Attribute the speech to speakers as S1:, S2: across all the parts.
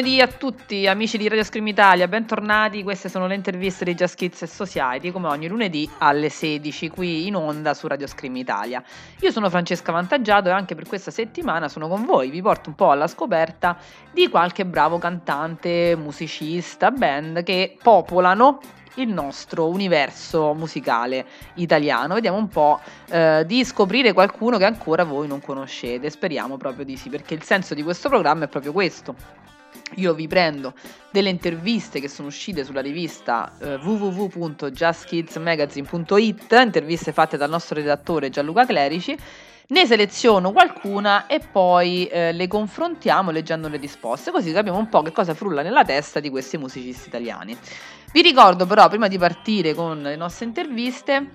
S1: lunedì a tutti, amici di Radio Scream Italia, bentornati. Queste sono le interviste di Just Kids e Society, come ogni lunedì alle 16, qui in onda su Radio Scream Italia. Io sono Francesca Vantaggiato e anche per questa settimana sono con voi. Vi porto un po' alla scoperta di qualche bravo cantante, musicista, band che popolano il nostro universo musicale italiano. Vediamo un po' eh, di scoprire qualcuno che ancora voi non conoscete. Speriamo proprio di sì, perché il senso di questo programma è proprio questo. Io vi prendo delle interviste che sono uscite sulla rivista eh, www.justkidsmagazine.it, interviste fatte dal nostro redattore Gianluca Clerici ne seleziono qualcuna e poi eh, le confrontiamo leggendo le risposte, così capiamo un po' che cosa frulla nella testa di questi musicisti italiani. Vi ricordo però, prima di partire con le nostre interviste,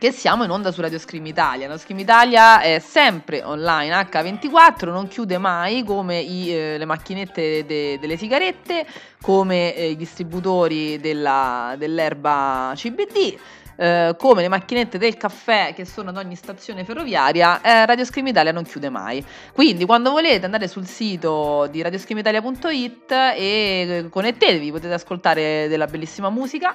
S1: che siamo in onda su Radio Scream Italia. Radio Scream Italia è sempre online H24, non chiude mai come i, eh, le macchinette de- delle sigarette, come eh, i distributori della, dell'erba CBD. Eh, come le macchinette del caffè che sono ad ogni stazione ferroviaria, eh, Radio Scream Italia non chiude mai. Quindi quando volete andate sul sito di radioscreamitalia.it e eh, connettetevi, potete ascoltare della bellissima musica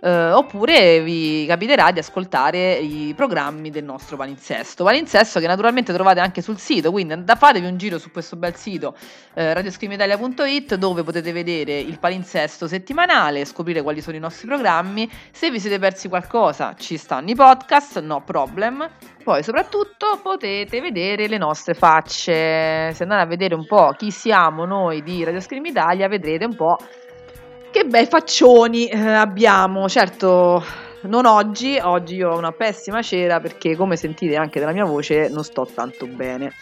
S1: eh, oppure vi capiterà di ascoltare i programmi del nostro palinsesto. Palinsesto che naturalmente trovate anche sul sito, quindi fatevi un giro su questo bel sito eh, radioscreamitalia.it dove potete vedere il palinsesto settimanale, scoprire quali sono i nostri programmi. Se vi siete persi qualcosa, ci stanno i podcast, no problem. Poi soprattutto potete vedere le nostre facce. Se andate a vedere un po' chi siamo noi di Radio Scream Italia, vedrete un po' Che bei faccioni eh, abbiamo, certo non oggi, oggi io ho una pessima cera perché come sentite anche dalla mia voce non sto tanto bene.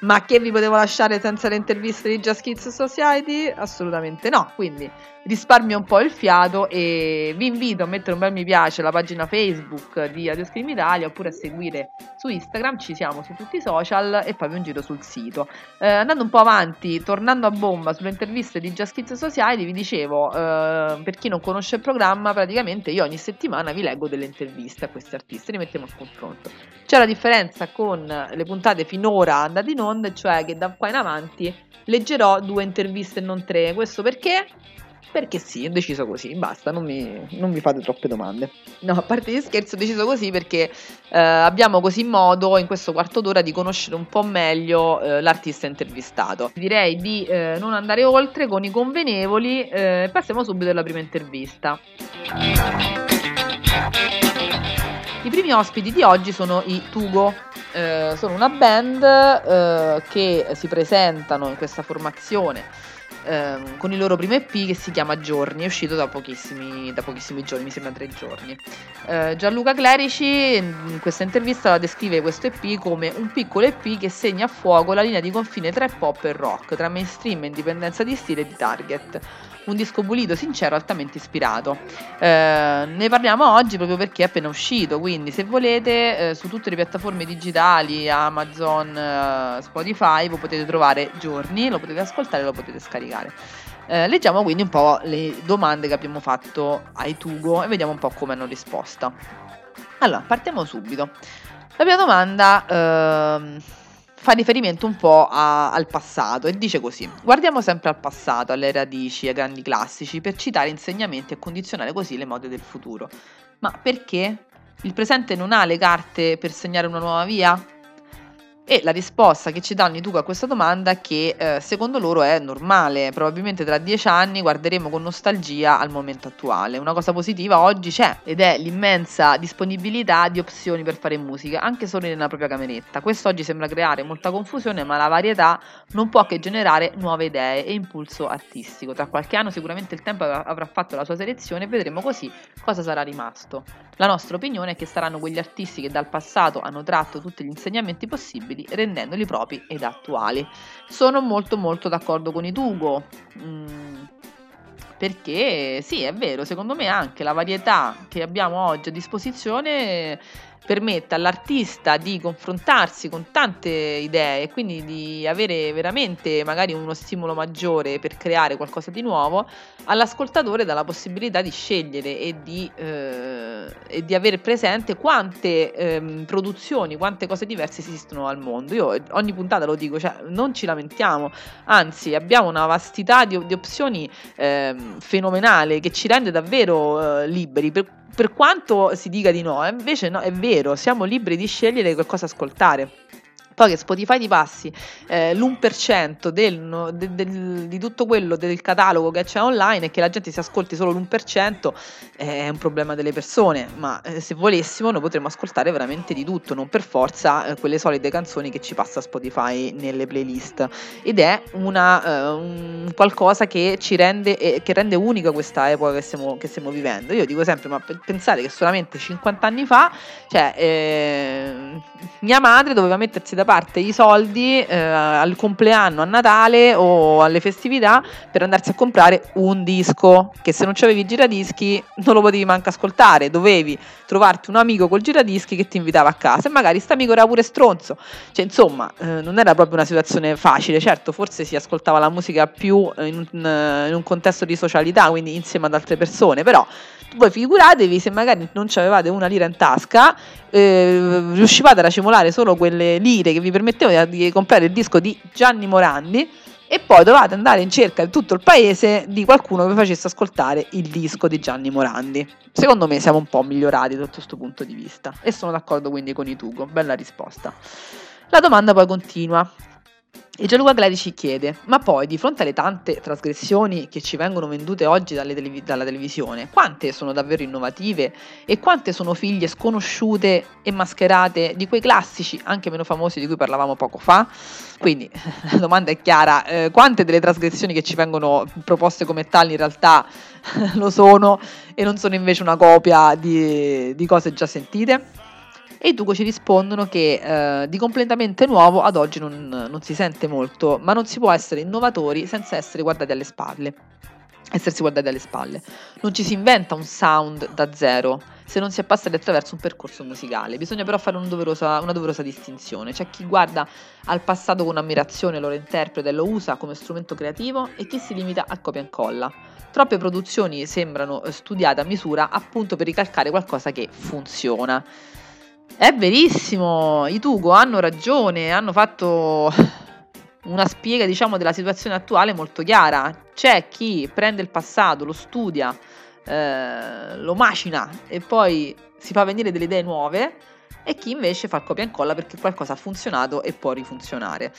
S1: Ma che vi potevo lasciare senza le interviste di Just Kids Society? Assolutamente no, quindi risparmio un po' il fiato e vi invito a mettere un bel mi piace alla pagina Facebook di Radio Scream Italia oppure a seguire su Instagram, ci siamo su tutti i social e farvi un giro sul sito. Eh, andando un po' avanti, tornando a bomba sulle interviste di Just Kids Society, vi dicevo, eh, per chi non conosce il programma, praticamente io ogni settimana vi leggo delle interviste a questi artisti, li mettiamo a confronto. C'è la differenza con le puntate finora andate in onda, cioè che da qua in avanti leggerò due interviste e non tre. Questo perché? Perché sì, ho deciso così, basta, non mi, non mi, fate troppe domande. No, a parte di scherzo, ho deciso così perché eh, abbiamo così modo in questo quarto d'ora di conoscere un po' meglio eh, l'artista intervistato. Direi di eh, non andare oltre con i convenevoli, eh, passiamo subito alla prima intervista. I primi ospiti di oggi sono i Tugo, eh, sono una band eh, che si presentano in questa formazione eh, con il loro primo EP che si chiama Giorni, è uscito da pochissimi, da pochissimi giorni, mi sembra tre giorni. Eh, Gianluca Clerici in questa intervista descrive questo EP come un piccolo EP che segna a fuoco la linea di confine tra pop e rock, tra mainstream indipendenza di stile e di target un disco pulito, sincero, altamente ispirato. Eh, ne parliamo oggi proprio perché è appena uscito, quindi se volete eh, su tutte le piattaforme digitali, Amazon, eh, Spotify, voi potete trovare giorni, lo potete ascoltare, lo potete scaricare. Eh, leggiamo quindi un po' le domande che abbiamo fatto ai Tugo e vediamo un po' come hanno risposto. Allora, partiamo subito. La prima domanda ehm, fa riferimento un po' a, al passato e dice così: Guardiamo sempre al passato, alle radici, ai grandi classici, per citare insegnamenti e condizionare così le mode del futuro. Ma perché? Il presente non ha le carte per segnare una nuova via? E la risposta che ci danno i Tuca a questa domanda è che eh, secondo loro è normale, probabilmente tra dieci anni guarderemo con nostalgia al momento attuale. Una cosa positiva oggi c'è ed è l'immensa disponibilità di opzioni per fare musica, anche solo nella propria cameretta. Questo oggi sembra creare molta confusione, ma la varietà non può che generare nuove idee e impulso artistico. Tra qualche anno sicuramente il tempo avrà fatto la sua selezione e vedremo così cosa sarà rimasto. La nostra opinione è che saranno quegli artisti che dal passato hanno tratto tutti gli insegnamenti possibili rendendoli propri ed attuali. Sono molto molto d'accordo con i Tugo. Mm, perché sì, è vero, secondo me anche la varietà che abbiamo oggi a disposizione permette all'artista di confrontarsi con tante idee e quindi di avere veramente magari uno stimolo maggiore per creare qualcosa di nuovo, all'ascoltatore dà la possibilità di scegliere e di, eh, e di avere presente quante eh, produzioni, quante cose diverse esistono al mondo. Io ogni puntata lo dico, cioè, non ci lamentiamo, anzi abbiamo una vastità di, di opzioni eh, fenomenale che ci rende davvero eh, liberi. Per, per quanto si dica di no, invece no, è vero, siamo liberi di scegliere che cosa ascoltare. Poi che Spotify ti passi eh, l'1% del, del, del, di tutto quello del catalogo che c'è online e che la gente si ascolti solo l'1% eh, è un problema delle persone, ma eh, se volessimo noi potremmo ascoltare veramente di tutto, non per forza eh, quelle solite canzoni che ci passa Spotify nelle playlist. Ed è una, eh, un qualcosa che ci rende, eh, che rende unica questa epoca che stiamo, che stiamo, vivendo. Io dico sempre, ma pensate che solamente 50 anni fa, cioè, mia madre doveva mettersi da parte i soldi eh, al compleanno, a Natale o alle festività per andarsi a comprare un disco che se non c'avevi i giradischi non lo potevi manco ascoltare, dovevi trovarti un amico col giradischi che ti invitava a casa e magari amico era pure stronzo, cioè insomma eh, non era proprio una situazione facile, certo forse si ascoltava la musica più in un, in un contesto di socialità, quindi insieme ad altre persone, però voi figuratevi se magari non avevate una lira in tasca, eh, riuscivate a racimolare solo quelle lire che vi permettevano di comprare il disco di Gianni Morandi e poi dovevate andare in cerca di tutto il paese di qualcuno che vi facesse ascoltare il disco di Gianni Morandi. Secondo me siamo un po' migliorati da questo punto di vista e sono d'accordo quindi con i Tugo, bella risposta. La domanda poi continua. E Gianluca Gleri ci chiede, ma poi di fronte alle tante trasgressioni che ci vengono vendute oggi televi- dalla televisione, quante sono davvero innovative e quante sono figlie sconosciute e mascherate di quei classici, anche meno famosi di cui parlavamo poco fa? Quindi la domanda è chiara, eh, quante delle trasgressioni che ci vengono proposte come tali in realtà lo sono e non sono invece una copia di, di cose già sentite? E i Tuco ci rispondono che eh, di completamente nuovo ad oggi non, non si sente molto, ma non si può essere innovatori senza essere guardati alle spalle essersi guardati alle spalle. Non ci si inventa un sound da zero se non si è passati attraverso un percorso musicale. Bisogna però fare un doverosa, una doverosa distinzione. C'è chi guarda al passato con ammirazione, lo reinterpreta e lo usa come strumento creativo e chi si limita a copia e incolla. Troppe produzioni sembrano studiate a misura appunto per ricalcare qualcosa che funziona. È verissimo, i Tugo hanno ragione, hanno fatto una spiega, diciamo, della situazione attuale molto chiara. C'è chi prende il passato, lo studia, eh, lo macina e poi si fa venire delle idee nuove e chi invece fa copia e incolla perché qualcosa ha funzionato e può rifunzionare.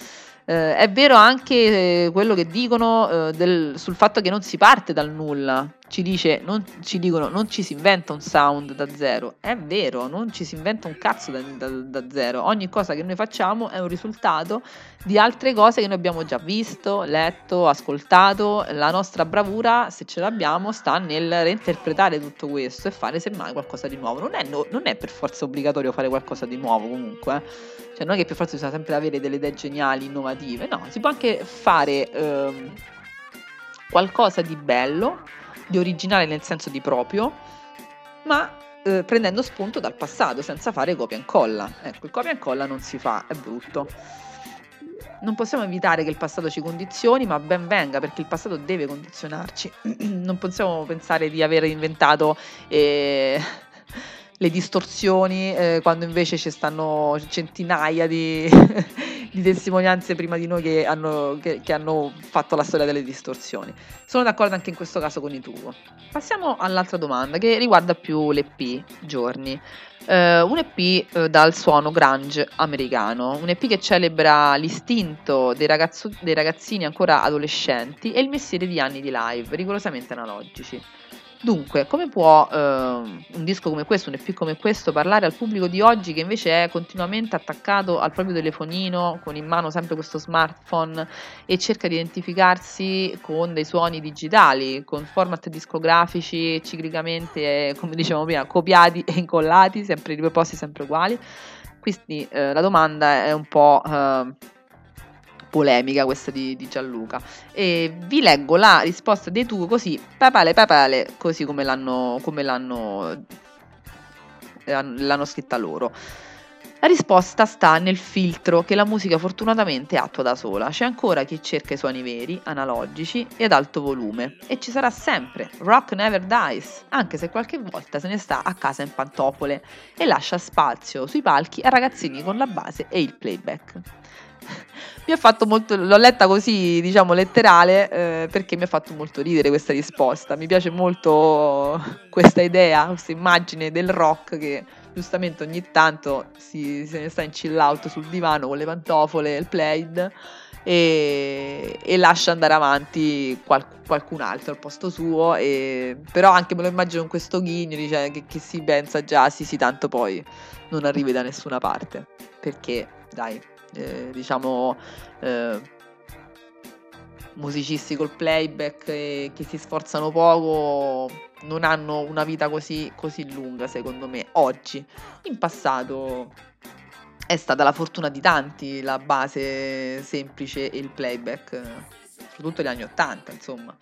S1: Eh, è vero anche eh, quello che dicono eh, del, sul fatto che non si parte dal nulla. Ci, dice, non, ci dicono non ci si inventa un sound da zero. È vero, non ci si inventa un cazzo da, da, da zero. Ogni cosa che noi facciamo è un risultato di altre cose che noi abbiamo già visto, letto, ascoltato. La nostra bravura, se ce l'abbiamo, sta nel reinterpretare tutto questo e fare semmai qualcosa di nuovo. Non è, no, non è per forza obbligatorio fare qualcosa di nuovo comunque. Eh. Cioè non è che per forza bisogna sempre avere delle idee geniali, innovative, no, si può anche fare ehm, qualcosa di bello, di originale nel senso di proprio, ma eh, prendendo spunto dal passato, senza fare copia e incolla. Ecco, il copia e incolla non si fa, è brutto. Non possiamo evitare che il passato ci condizioni, ma ben venga perché il passato deve condizionarci. non possiamo pensare di aver inventato eh, le distorsioni, eh, quando invece ci stanno centinaia di, di, testimonianze prima di noi che hanno, che, che hanno, fatto la storia delle distorsioni. Sono d'accordo anche in questo caso con i Tugo. Passiamo all'altra domanda che riguarda più l'EP Giorni. Uh, un EP uh, dal suono grunge americano, un EP che celebra l'istinto dei, ragazzo- dei ragazzini ancora adolescenti e il mestiere di anni di live, rigorosamente analogici. Dunque, come può eh, un disco come questo, un EP come questo, parlare al pubblico di oggi che invece è continuamente attaccato al proprio telefonino, con in mano sempre questo smartphone e cerca di identificarsi con dei suoni digitali, con format discografici ciclicamente, come dicevamo prima, copiati e incollati, sempre riproposti sempre uguali? Quindi eh, la domanda è un po'... Eh, polemica questa di, di, Gianluca. E vi leggo la risposta dei Tugo così, papale papale, così come l'hanno, come l'hanno l'hanno scritta loro. La risposta sta nel filtro che la musica fortunatamente attua da sola. C'è ancora chi cerca i suoni veri, analogici e ad alto volume. E ci sarà sempre. Rock never dies, anche se qualche volta se ne sta a casa in pantofole e lascia spazio sui palchi a ragazzini con la base e il playback. Mi ha fatto molto, l'ho letta così, diciamo, letterale, eh, perché mi ha fatto molto ridere questa risposta. Mi piace molto questa idea, questa immagine del rock che giustamente ogni tanto si, se ne sta in chill out sul divano con le pantofole il plaid e, e, lascia andare avanti qual, qualcun altro al posto suo e, però anche me lo immagino con questo ghigno cioè, che, che, si pensa già sì sì tanto poi non arrivi da nessuna parte perché dai eh, diciamo eh, musicisti col playback che si sforzano poco non hanno una vita così, così lunga, secondo me, oggi. In passato è stata la fortuna di tanti la base semplice e il playback, soprattutto negli anni 80, insomma.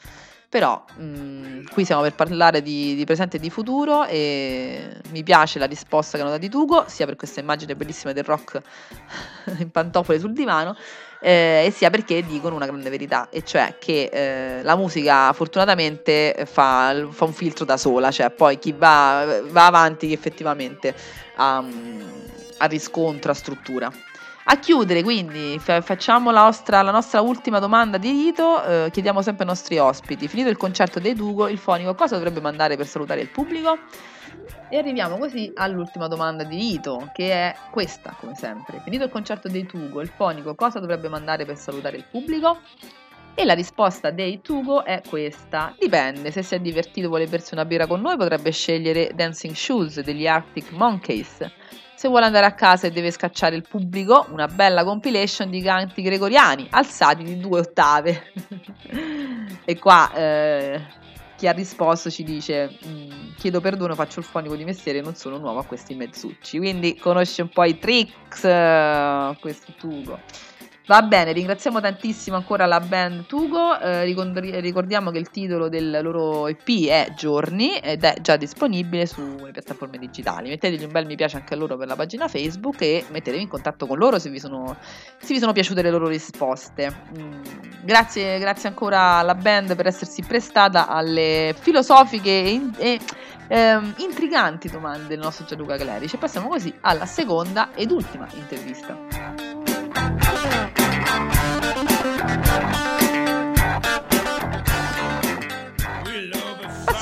S1: Però mh, mm, qui siamo per parlare di, di, presente e di futuro e mi piace la risposta che hanno dato i Tugo, sia per questa immagine bellissima del rock in pantofole sul divano, eh, e sia perché dicono una grande verità, e cioè che eh, la musica fortunatamente fa, fa, un filtro da sola, cioè poi chi va, va avanti effettivamente ha, ha riscontro, ha struttura. A chiudere, quindi, fa- facciamo la nostra, la nostra, ultima domanda di rito. Eh, chiediamo sempre ai nostri ospiti: finito il concerto dei Dugo, il fonico cosa dovrebbe mandare per salutare il pubblico? E arriviamo così all'ultima domanda di rito, che è questa, come sempre. Finito il concerto dei Tugo, il fonico cosa dovrebbe mandare per salutare il pubblico? E la risposta dei Tugo è questa. Dipende, se si è divertito e vuole bersi una birra con noi potrebbe scegliere Dancing Shoes degli Arctic Monkeys se vuole andare a casa e deve scacciare il pubblico, una bella compilation di canti gregoriani alzati di due ottave. e qua eh, chi ha risposto ci dice: mm, Chiedo perdono, faccio il fonico di mestiere, non sono nuovo a questi mezzucci. Quindi conosce un po' i tricks, uh, questo Tugo. Va bene, ringraziamo tantissimo ancora la band Tugo, eh, ricordiamo che il titolo del loro EP è Giorni ed è già disponibile sulle piattaforme digitali. Mettetegli un bel mi piace anche a loro per la pagina Facebook e mettetevi in contatto con loro se vi sono, se vi sono piaciute le loro risposte. Mm, grazie, grazie ancora alla band per essersi prestata alle filosofiche e, e ehm, intriganti domande del nostro Gianluca Clerici. Passiamo così alla seconda ed ultima intervista.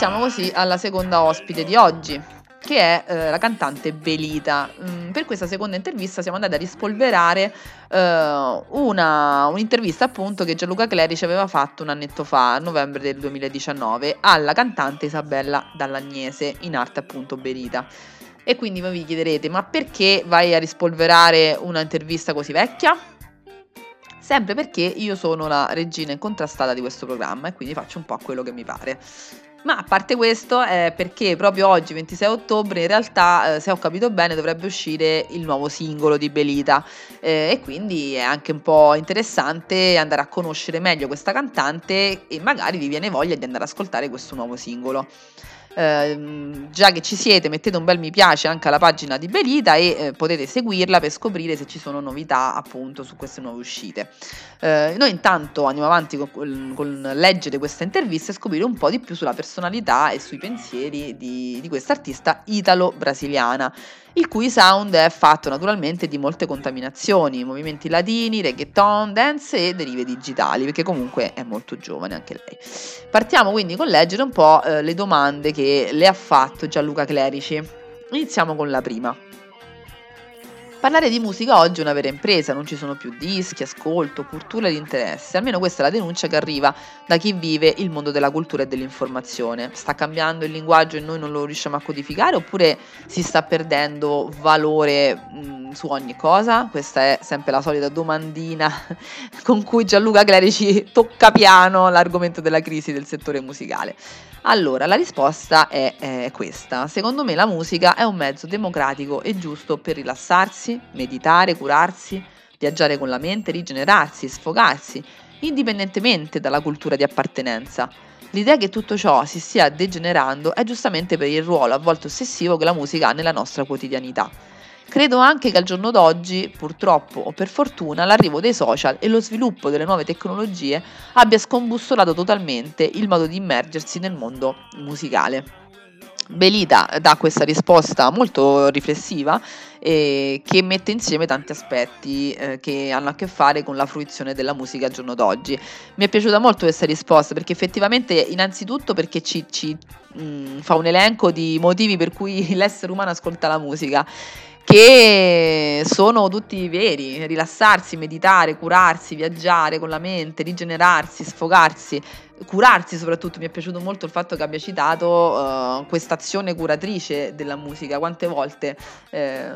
S1: Passiamo così alla seconda ospite di oggi, che è eh, la cantante Belita. Mm, per questa seconda intervista siamo andati a rispolverare eh, una, un'intervista appunto che Gianluca Clerici aveva fatto un annetto fa, a novembre del 2019, alla cantante Isabella Dallagnese, in arte appunto Belita. E quindi voi vi chiederete, ma perché vai a rispolverare una intervista così vecchia? Sempre perché io sono la regina incontrastata di questo programma e quindi faccio un po' quello che mi pare. Ma a parte questo, è perché proprio oggi, 26 ottobre, in realtà, eh, se ho capito bene, dovrebbe uscire il nuovo singolo di Belita. Eh, e quindi è anche un po' interessante andare a conoscere meglio questa cantante e magari vi viene voglia di andare ad ascoltare questo nuovo singolo. Ehm, già che ci siete mettete un bel mi piace anche alla pagina di Belita e eh, potete seguirla per scoprire se ci sono novità appunto su queste nuove uscite. Eh, noi intanto andiamo avanti con, con, leggere questa intervista e scoprire un po' di più sulla personalità e sui pensieri di, di questa artista italo-brasiliana il cui sound è fatto naturalmente di molte contaminazioni, movimenti latini, reggaeton, dance e derive digitali, perché comunque è molto giovane anche lei. Partiamo quindi con leggere un po' eh, le domande che le ha fatto Gianluca Clerici. Iniziamo con la prima. Parlare di musica oggi è una vera impresa, non ci sono più dischi, ascolto, cultura ed interesse, almeno questa è la denuncia che arriva da chi vive il mondo della cultura e dell'informazione. Sta cambiando il linguaggio e noi non lo riusciamo a codificare oppure si sta perdendo valore mh, su ogni cosa? Questa è sempre la solita domandina con cui Gianluca Clerici tocca piano l'argomento della crisi del settore musicale. Allora, la risposta è, è, questa. Secondo me la musica è un mezzo democratico e giusto per rilassarsi, meditare, curarsi, viaggiare con la mente, rigenerarsi, sfogarsi, indipendentemente dalla cultura di appartenenza. L'idea che tutto ciò si stia degenerando è giustamente per il ruolo a volte ossessivo che la musica ha nella nostra quotidianità. Credo anche che al giorno d'oggi, purtroppo o per fortuna, l'arrivo dei social e lo sviluppo delle nuove tecnologie abbia scombussolato totalmente il modo di immergersi nel mondo musicale. Belita dà questa risposta molto riflessiva eh, che mette insieme tanti aspetti eh, che hanno a che fare con la fruizione della musica al giorno d'oggi. Mi è piaciuta molto questa risposta perché effettivamente innanzitutto perché ci, ci mh, mm, fa un elenco di motivi per cui l'essere umano ascolta la musica che sono tutti veri, rilassarsi, meditare, curarsi, viaggiare con la mente, rigenerarsi, sfogarsi, curarsi soprattutto, mi è piaciuto molto il fatto che abbia citato uh, questa azione curatrice della musica, quante volte eh,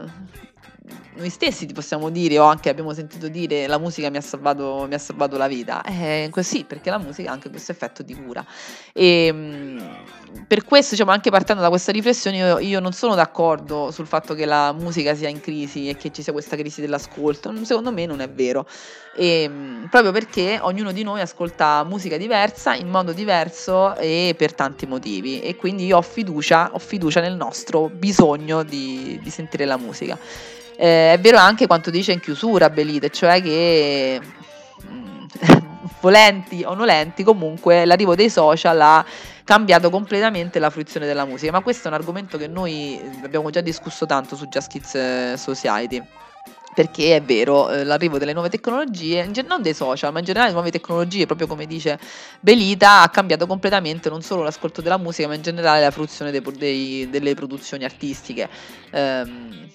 S1: noi stessi ti possiamo dire o anche abbiamo sentito dire la musica mi ha salvato, mi ha salvato la vita. Eh, così, perché la musica ha anche questo effetto di cura. E ehm, per questo, diciamo, anche partendo da questa riflessione, io, io, non sono d'accordo sul fatto che la musica sia in crisi e che ci sia questa crisi dell'ascolto. Secondo me non è vero. E, ehm, proprio perché ognuno di noi ascolta musica diversa, in modo diverso e per tanti motivi. E quindi io ho fiducia, ho fiducia nel nostro bisogno di, di sentire la musica. Eh, è vero anche quanto dice in chiusura Belite, cioè che mm, volenti o nolenti comunque l'arrivo dei social ha cambiato completamente la fruizione della musica, ma questo è un argomento che noi abbiamo già discusso tanto su Just Kids eh, Society perché è vero, eh, l'arrivo delle nuove tecnologie, non dei social, ma in generale nuove tecnologie, proprio come dice Belita, ha cambiato completamente non solo l'ascolto della musica, ma in generale la fruizione dei, dei, delle produzioni artistiche. Um,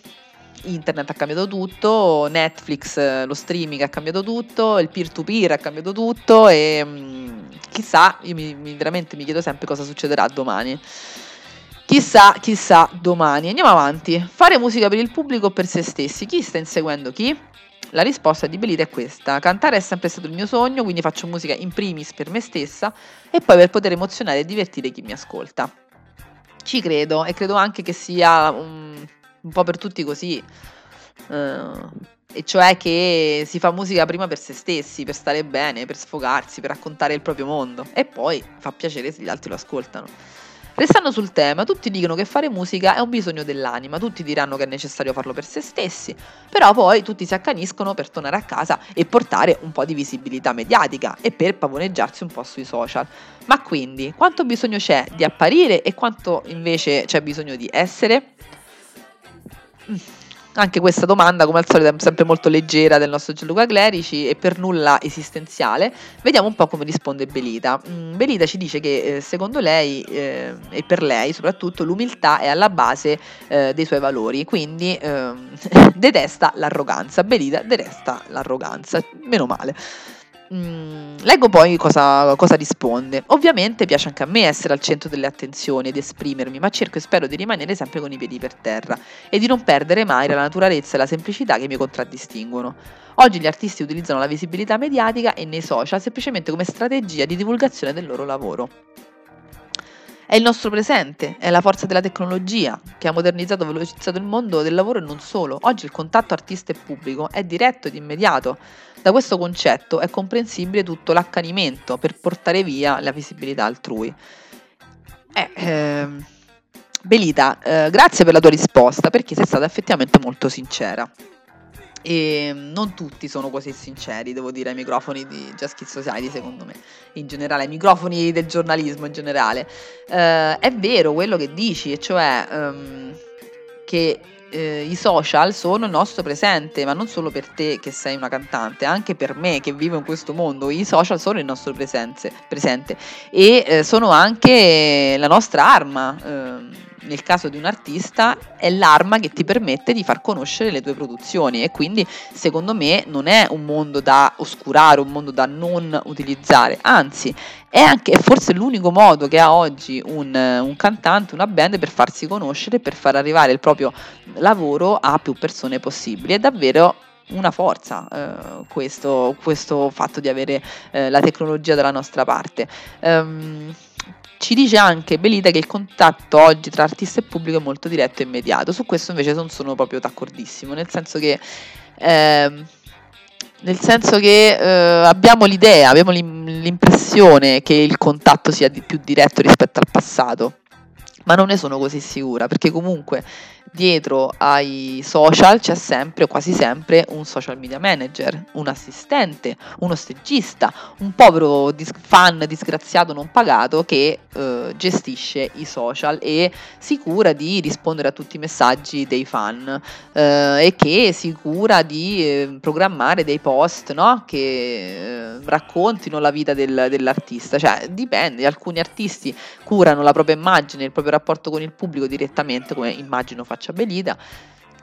S1: internet ha cambiato tutto, Netflix, eh, lo streaming ha cambiato tutto, il peer-to-peer ha cambiato tutto e mh, mm, chissà, io mi, mi, veramente mi chiedo sempre cosa succederà domani. Chissà, chissà domani. Andiamo avanti. Fare musica per il pubblico o per se stessi? Chi sta inseguendo chi? La risposta di Belita è questa. Cantare è sempre stato il mio sogno, quindi faccio musica in primis per me stessa e poi per poter emozionare e divertire chi mi ascolta. Ci credo e credo anche che sia un un po' per tutti così. Uh, e cioè che si fa musica prima per se stessi, per stare bene, per sfogarsi, per raccontare il proprio mondo e poi fa piacere se gli altri lo ascoltano. Restando sul tema, tutti dicono che fare musica è un bisogno dell'anima, tutti diranno che è necessario farlo per se stessi, però poi tutti si accaniscono per tornare a casa e portare un po' di visibilità mediatica e per pavoneggiarsi un po' sui social. Ma quindi, quanto bisogno c'è di apparire e quanto invece c'è bisogno di essere? Anche questa domanda, come al solito, è sempre molto leggera del nostro Gianluca Clerici e per nulla esistenziale. Vediamo un po' come risponde Belita. Mm, Belita ci dice che eh, secondo lei eh, e per lei soprattutto l'umiltà è alla base eh, dei suoi valori, quindi ehm, detesta l'arroganza. Belita detesta l'arroganza, meno male. Mm, leggo poi cosa, cosa, risponde. Ovviamente piace anche a me essere al centro delle attenzioni ed esprimermi, ma cerco e spero di rimanere sempre con i piedi per terra e di non perdere mai la naturalezza e la semplicità che mi contraddistinguono. Oggi gli artisti utilizzano la visibilità mediatica e nei social semplicemente come strategia di divulgazione del loro lavoro. È il nostro presente, è la forza della tecnologia che ha modernizzato e velocizzato il mondo del lavoro e non solo. Oggi il contatto artista e pubblico è diretto ed immediato. Da questo concetto è comprensibile tutto l'accanimento per portare via la visibilità altrui. Eh, eh, Belita, eh, grazie per la tua risposta perché sei stata effettivamente molto sincera. E non tutti sono così sinceri, devo dire, ai microfoni di Just Society, secondo me, in generale, ai microfoni del giornalismo in generale. Uh, è vero quello che dici, e cioè um, che eh, i social sono il nostro presente, ma non solo per te che sei una cantante, anche per me che vivo in questo mondo, i social sono il nostro presenze, presente e eh, sono anche la nostra arma. Eh, nel caso di un artista è l'arma che ti permette di far conoscere le tue produzioni e quindi secondo me non è un mondo da oscurare, un mondo da non utilizzare, anzi è anche è forse l'unico modo che ha oggi un, un cantante, una band per farsi conoscere, per far arrivare il proprio lavoro a più persone possibili. È davvero una forza eh, questo, questo, fatto di avere eh, la tecnologia dalla nostra parte. Um, ci dice anche Belita che il contatto oggi tra artista e pubblico è molto diretto e immediato. Su questo invece non sono proprio d'accordissimo, nel senso che, eh, nel senso che eh, abbiamo l'idea, abbiamo l'impressione che il contatto sia di più diretto rispetto al passato, ma non ne sono così sicura, perché comunque dietro ai social c'è sempre o quasi sempre un social media manager, un assistente, uno stagista, un povero dis- fan disgraziato non pagato che eh, gestisce i social e si cura di rispondere a tutti i messaggi dei fan eh, e che si cura di eh, programmare dei post no? che eh, raccontino la vita del, dell'artista. Cioè dipende, alcuni artisti curano la propria immagine, il proprio rapporto con il pubblico direttamente, come immagino faccia Belita.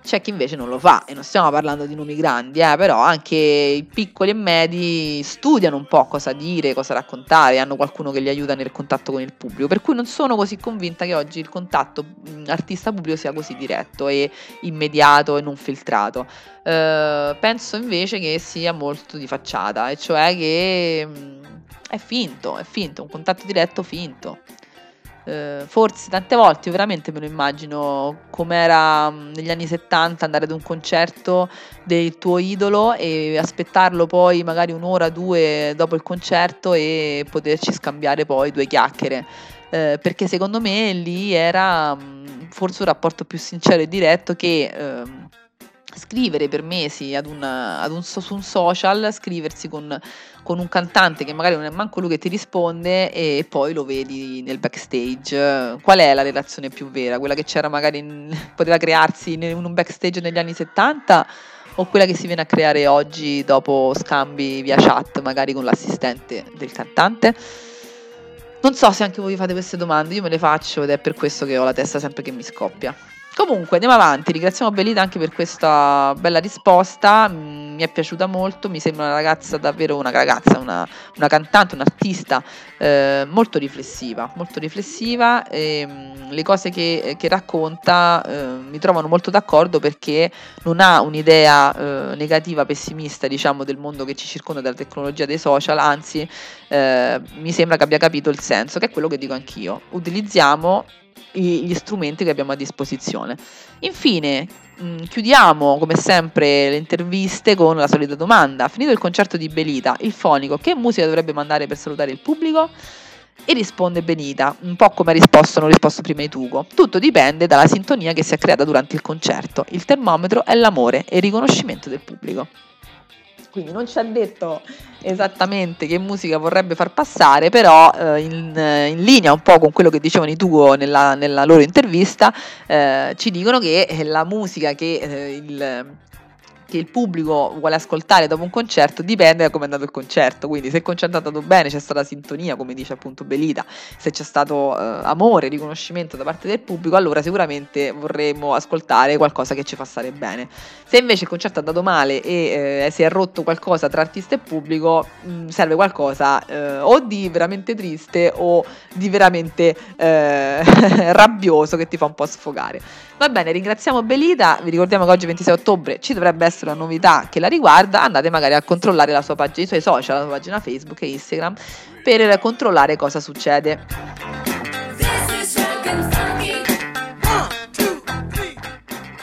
S1: C'è chi invece non lo fa e non stiamo parlando di nomi grandi, eh, però anche i piccoli e medi studiano un po' cosa dire, cosa raccontare, hanno qualcuno che li aiuta nel contatto con il pubblico, per cui non sono così convinta che oggi il contatto artista-pubblico sia così diretto e immediato e non filtrato. Uh, penso invece che sia molto di facciata, e cioè che mh, è finto, è finto, un contatto diretto finto eh, forse tante volte io veramente me lo immagino come era mm, negli anni 70 andare ad un concerto del tuo idolo e aspettarlo poi magari un'ora, due dopo il concerto e poterci scambiare poi due chiacchiere. Eh, perché secondo me lì era mm, forse un rapporto più sincero e diretto che eh, scrivere per mesi ad un, ad un, su un social, scriversi con, con, un cantante che magari non è manco lui che ti risponde e poi lo vedi nel backstage. Qual è la relazione più vera? Quella che c'era magari, in, poteva crearsi in un backstage negli anni 70 o quella che si viene a creare oggi dopo scambi via chat magari con l'assistente del cantante? Non so se anche voi fate queste domande, io me le faccio ed è per questo che ho la testa sempre che mi scoppia. Comunque andiamo avanti, ringraziamo Belita anche per questa bella risposta, mm, mi è piaciuta molto, mi sembra una ragazza davvero una ragazza, una, una cantante, un'artista eh, molto riflessiva, molto riflessiva. E mh, mm, le cose che, che racconta eh, mi trovano molto d'accordo perché non ha un'idea eh, negativa, pessimista diciamo del mondo che ci circonda, della tecnologia, dei social, anzi eh, mi sembra che abbia capito il senso, che è quello che dico anch'io, utilizziamo gli strumenti che abbiamo a disposizione. Infine, mm, chiudiamo come sempre le interviste con la solita domanda. Finito il concerto di Belita, il fonico, che musica dovrebbe mandare per salutare il pubblico? E risponde Benita, un po' come ha risposto, non risposto prima di Tugo. Tutto dipende dalla sintonia che si è creata durante il concerto. Il termometro è l'amore e il riconoscimento del pubblico quindi non ci ha detto esattamente che musica vorrebbe far passare, però eh, in, in, linea un po' con quello che dicevano i Tugo nella, nella loro intervista, eh, ci dicono che la musica che eh, il che il pubblico vuole ascoltare dopo un concerto dipende da come è andato il concerto. Quindi, se il concerto è andato bene, c'è stata sintonia, come dice appunto Belita, se c'è stato eh, amore, riconoscimento da parte del pubblico, allora sicuramente vorremmo ascoltare qualcosa che ci fa stare bene. Se invece il concerto è andato male e eh, si è rotto qualcosa tra artista e pubblico, mh, mm, serve qualcosa eh, o di veramente triste o di veramente eh, rabbioso che ti fa un po' sfogare. Va bene, ringraziamo Belita, vi ricordiamo che oggi 26 ottobre ci dovrebbe essere una novità che la riguarda, andate magari a controllare la sua pagina, i suoi social, la sua pagina Facebook e Instagram per controllare cosa succede.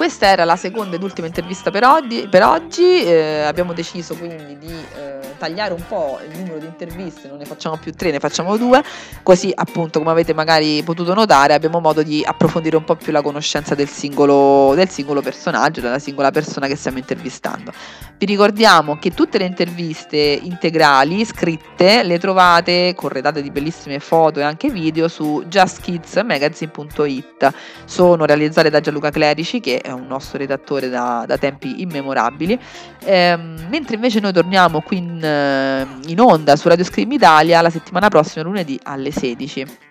S1: Questa era la seconda ed ultima intervista per oggi, per oggi. Eh, abbiamo deciso quindi di eh, tagliare un po' il numero di interviste, non ne facciamo più tre, ne facciamo due, così appunto come avete magari potuto notare abbiamo modo di approfondire un po' più la conoscenza del singolo, del singolo personaggio, della singola persona che stiamo intervistando. Vi ricordiamo che tutte le interviste integrali scritte le trovate corredate di bellissime foto e anche video su justkidsmagazine.it. Sono realizzate da Gianluca Clerici che è un nostro redattore da, da tempi immemorabili, ehm, mentre invece noi torniamo qui in eh, in onda su Radio Scream Italia la settimana prossima, lunedì alle 16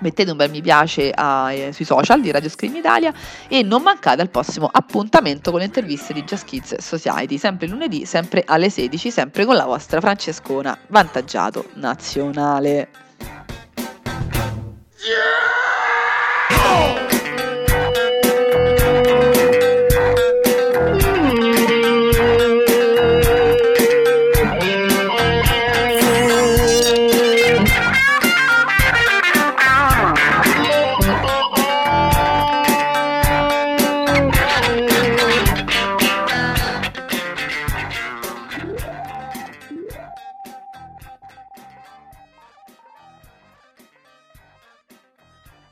S1: mettete un bel mi piace a, eh, sui social di Radio Scream Italia e non mancate al prossimo appuntamento con le interviste di Just Kids Society, sempre lunedì, sempre alle 16, sempre con la vostra Francescona Vantaggiato Nazionale. Yeah!